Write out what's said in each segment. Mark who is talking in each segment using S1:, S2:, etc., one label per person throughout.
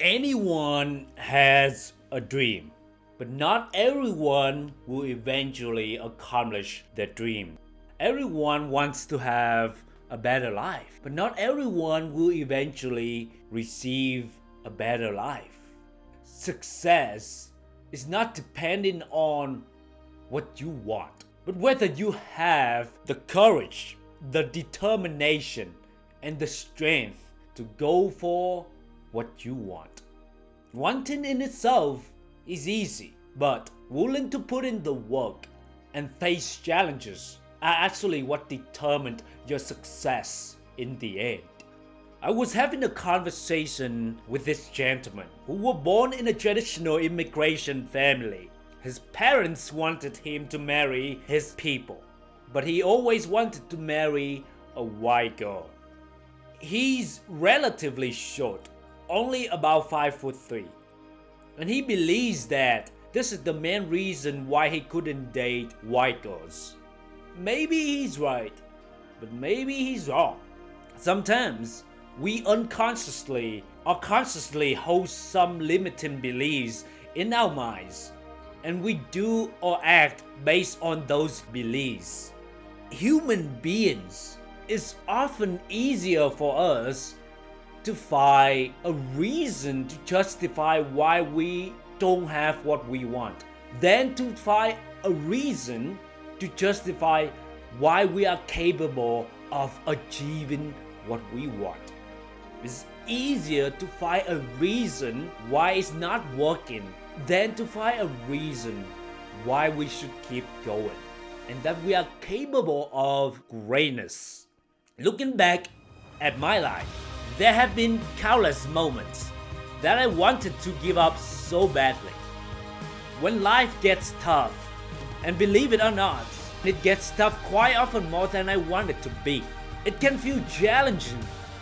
S1: Anyone has a dream, but not everyone will eventually accomplish their dream. Everyone wants to have a better life, but not everyone will eventually receive a better life. Success is not dependent on what you want, but whether you have the courage, the determination, and the strength to go for what you want. Wanting in itself is easy, but willing to put in the work and face challenges are actually what determined your success in the end. I was having a conversation with this gentleman who was born in a traditional immigration family. His parents wanted him to marry his people, but he always wanted to marry a white girl. He's relatively short, only about 5 foot 3. And he believes that this is the main reason why he couldn't date white girls. Maybe he's right, but maybe he's wrong. Sometimes we unconsciously or consciously hold some limiting beliefs in our minds, and we do or act based on those beliefs. Human beings it's often easier for us to find a reason to justify why we don't have what we want than to find a reason to justify why we are capable of achieving what we want. It's easier to find a reason why it's not working than to find a reason why we should keep going and that we are capable of greatness. Looking back at my life, there have been countless moments that I wanted to give up so badly. When life gets tough, and believe it or not, it gets tough quite often more than I want it to be. It can feel challenging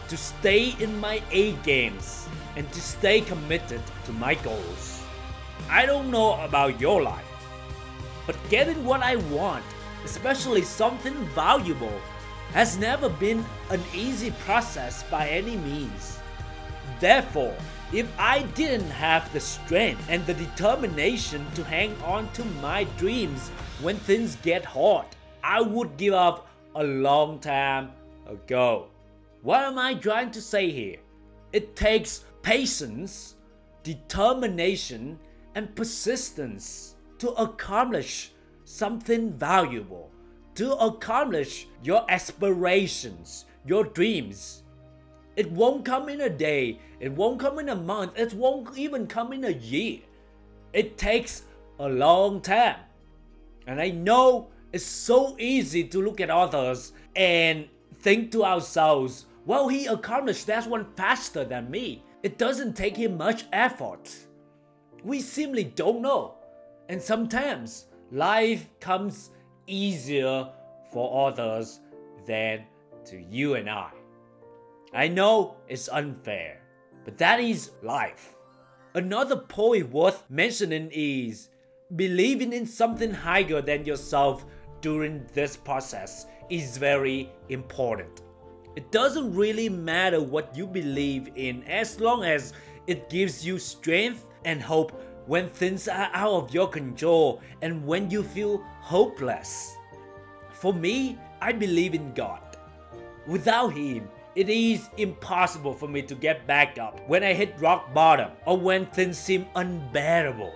S1: to stay in my A games and to stay committed to my goals. I don't know about your life, but getting what I want, especially something valuable, has never been an easy process by any means. Therefore, if I didn't have the strength and the determination to hang on to my dreams when things get hard, I would give up a long time ago. What am I trying to say here? It takes patience, determination, and persistence to accomplish something valuable to accomplish your aspirations, your dreams. It won't come in a day, it won't come in a month, it won't even come in a year. It takes a long time. And I know it's so easy to look at others and think to ourselves, well, he accomplished that one faster than me. It doesn't take him much effort. We simply don't know. And sometimes life comes easier for others than to you and I. I know it's unfair, but that is life. Another point worth mentioning is believing in something higher than yourself during this process is very important. It doesn't really matter what you believe in as long as it gives you strength and hope when things are out of your control and when you feel hopeless. For me, I believe in God. Without Him, it is impossible for me to get back up when I hit rock bottom or when things seem unbearable.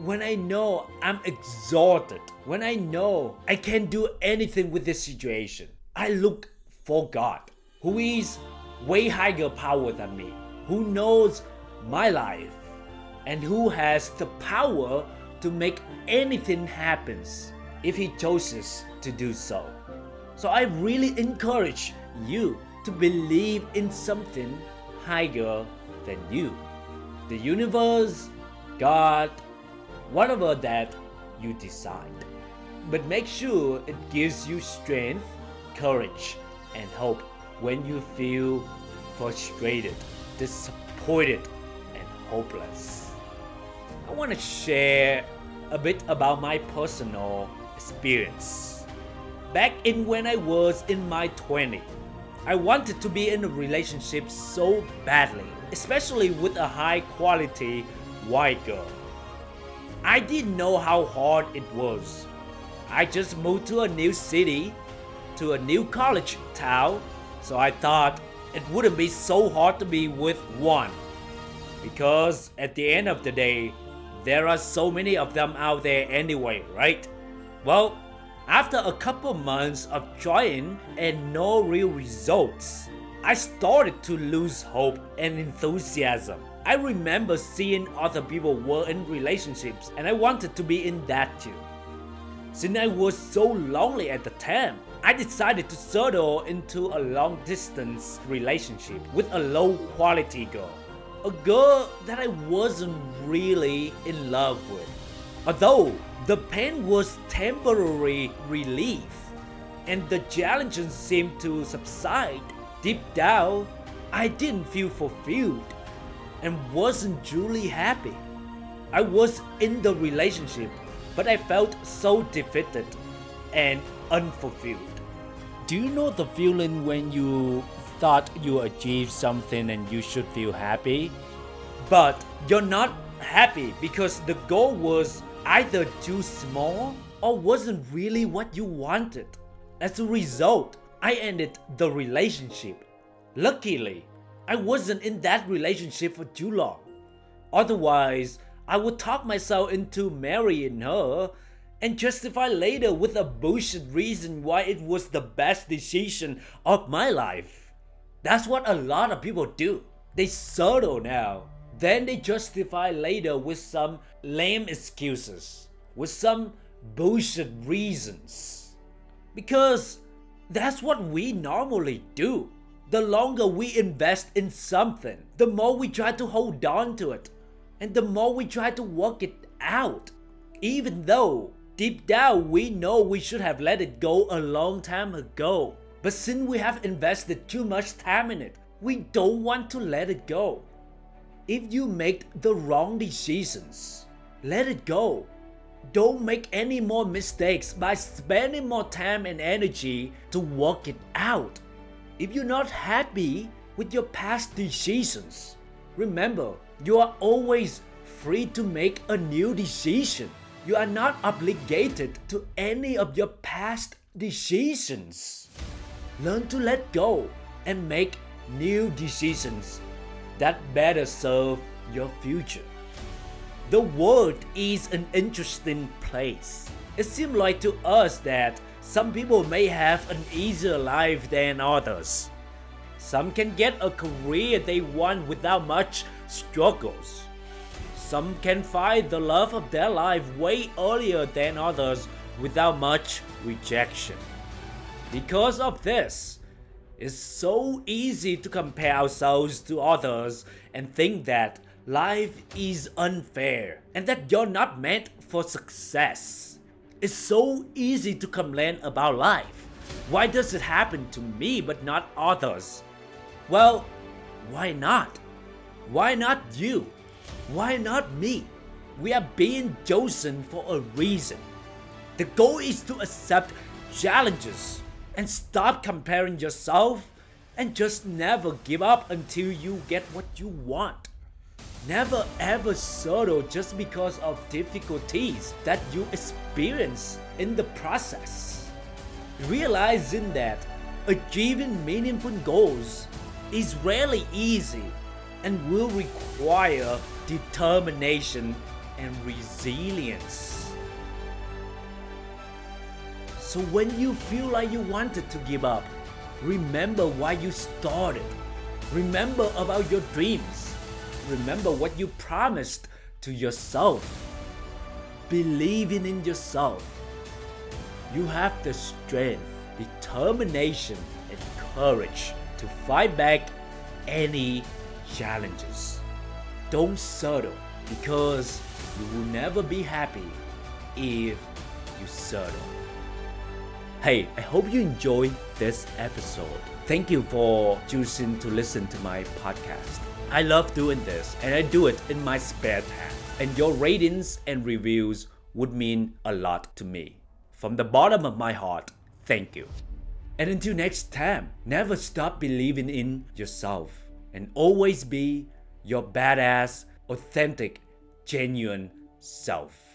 S1: When I know I'm exhausted, when I know I can't do anything with this situation, I look for God, who is way higher power than me, who knows my life, and who has the power to make anything happen if he chooses to do so. So I really encourage you to believe in something higher than you. The universe, God, whatever that you decide. But make sure it gives you strength, courage, and hope when you feel frustrated, disappointed, and hopeless. I want to share a bit about my personal experience. Back in when I was in my 20s, I wanted to be in a relationship so badly, especially with a high quality white girl. I didn't know how hard it was. I just moved to a new city, to a new college town, so I thought it wouldn't be so hard to be with one. Because at the end of the day, there are so many of them out there anyway, right? Well, after a couple months of trying and no real results, I started to lose hope and enthusiasm. I remember seeing other people were in relationships and I wanted to be in that too. Since I was so lonely at the time, I decided to settle into a long distance relationship with a low quality girl. A girl that I wasn't really in love with. Although the pain was temporary relief and the challenges seemed to subside, deep down, I didn't feel fulfilled and wasn't truly happy. I was in the relationship, but I felt so defeated and unfulfilled. Do you know the feeling when you thought you achieved something and you should feel happy? But you're not happy because the goal was either too small or wasn't really what you wanted. As a result, I ended the relationship. Luckily, I wasn't in that relationship for too long. Otherwise, I would talk myself into marrying her and justify later with a bullshit reason why it was the best decision of my life. That's what a lot of people do. They settle now. Then they justify later with some lame excuses, with some bullshit reasons. Because that's what we normally do. The longer we invest in something, the more we try to hold on to it, and the more we try to work it out. Even though deep down we know we should have let it go a long time ago. But since we have invested too much time in it, we don't want to let it go. If you make the wrong decisions, let it go. Don't make any more mistakes by spending more time and energy to work it out. If you're not happy with your past decisions, remember you are always free to make a new decision. You are not obligated to any of your past decisions. Learn to let go and make new decisions that better serve your future. The world is an interesting place. It seems like to us that some people may have an easier life than others. Some can get a career they want without much struggles. Some can find the love of their life way earlier than others without much rejection. Because of this, it's so easy to compare ourselves to others and think that life is unfair and that you're not meant for success. It's so easy to complain about life. Why does it happen to me but not others? Well, why not? Why not you? Why not me? We are being chosen for a reason. The goal is to accept challenges and stop comparing yourself and just never give up until you get what you want. Never ever settle just because of difficulties that you experience in the process. Realizing that achieving meaningful goals is rarely easy and will require determination and resilience. So when you feel like you wanted to give up, remember why you started. Remember about your dreams remember what you promised to yourself. Believing in yourself. You have the strength, determination, and courage to fight back any challenges. Don't settle because you will never be happy if you settle. Hey, I hope you enjoyed this episode. Thank you for choosing to listen to my podcast. I love doing this and I do it in my spare time. And your ratings and reviews would mean a lot to me. From the bottom of my heart, thank you. And until next time, never stop believing in yourself and always be your badass, authentic, genuine self.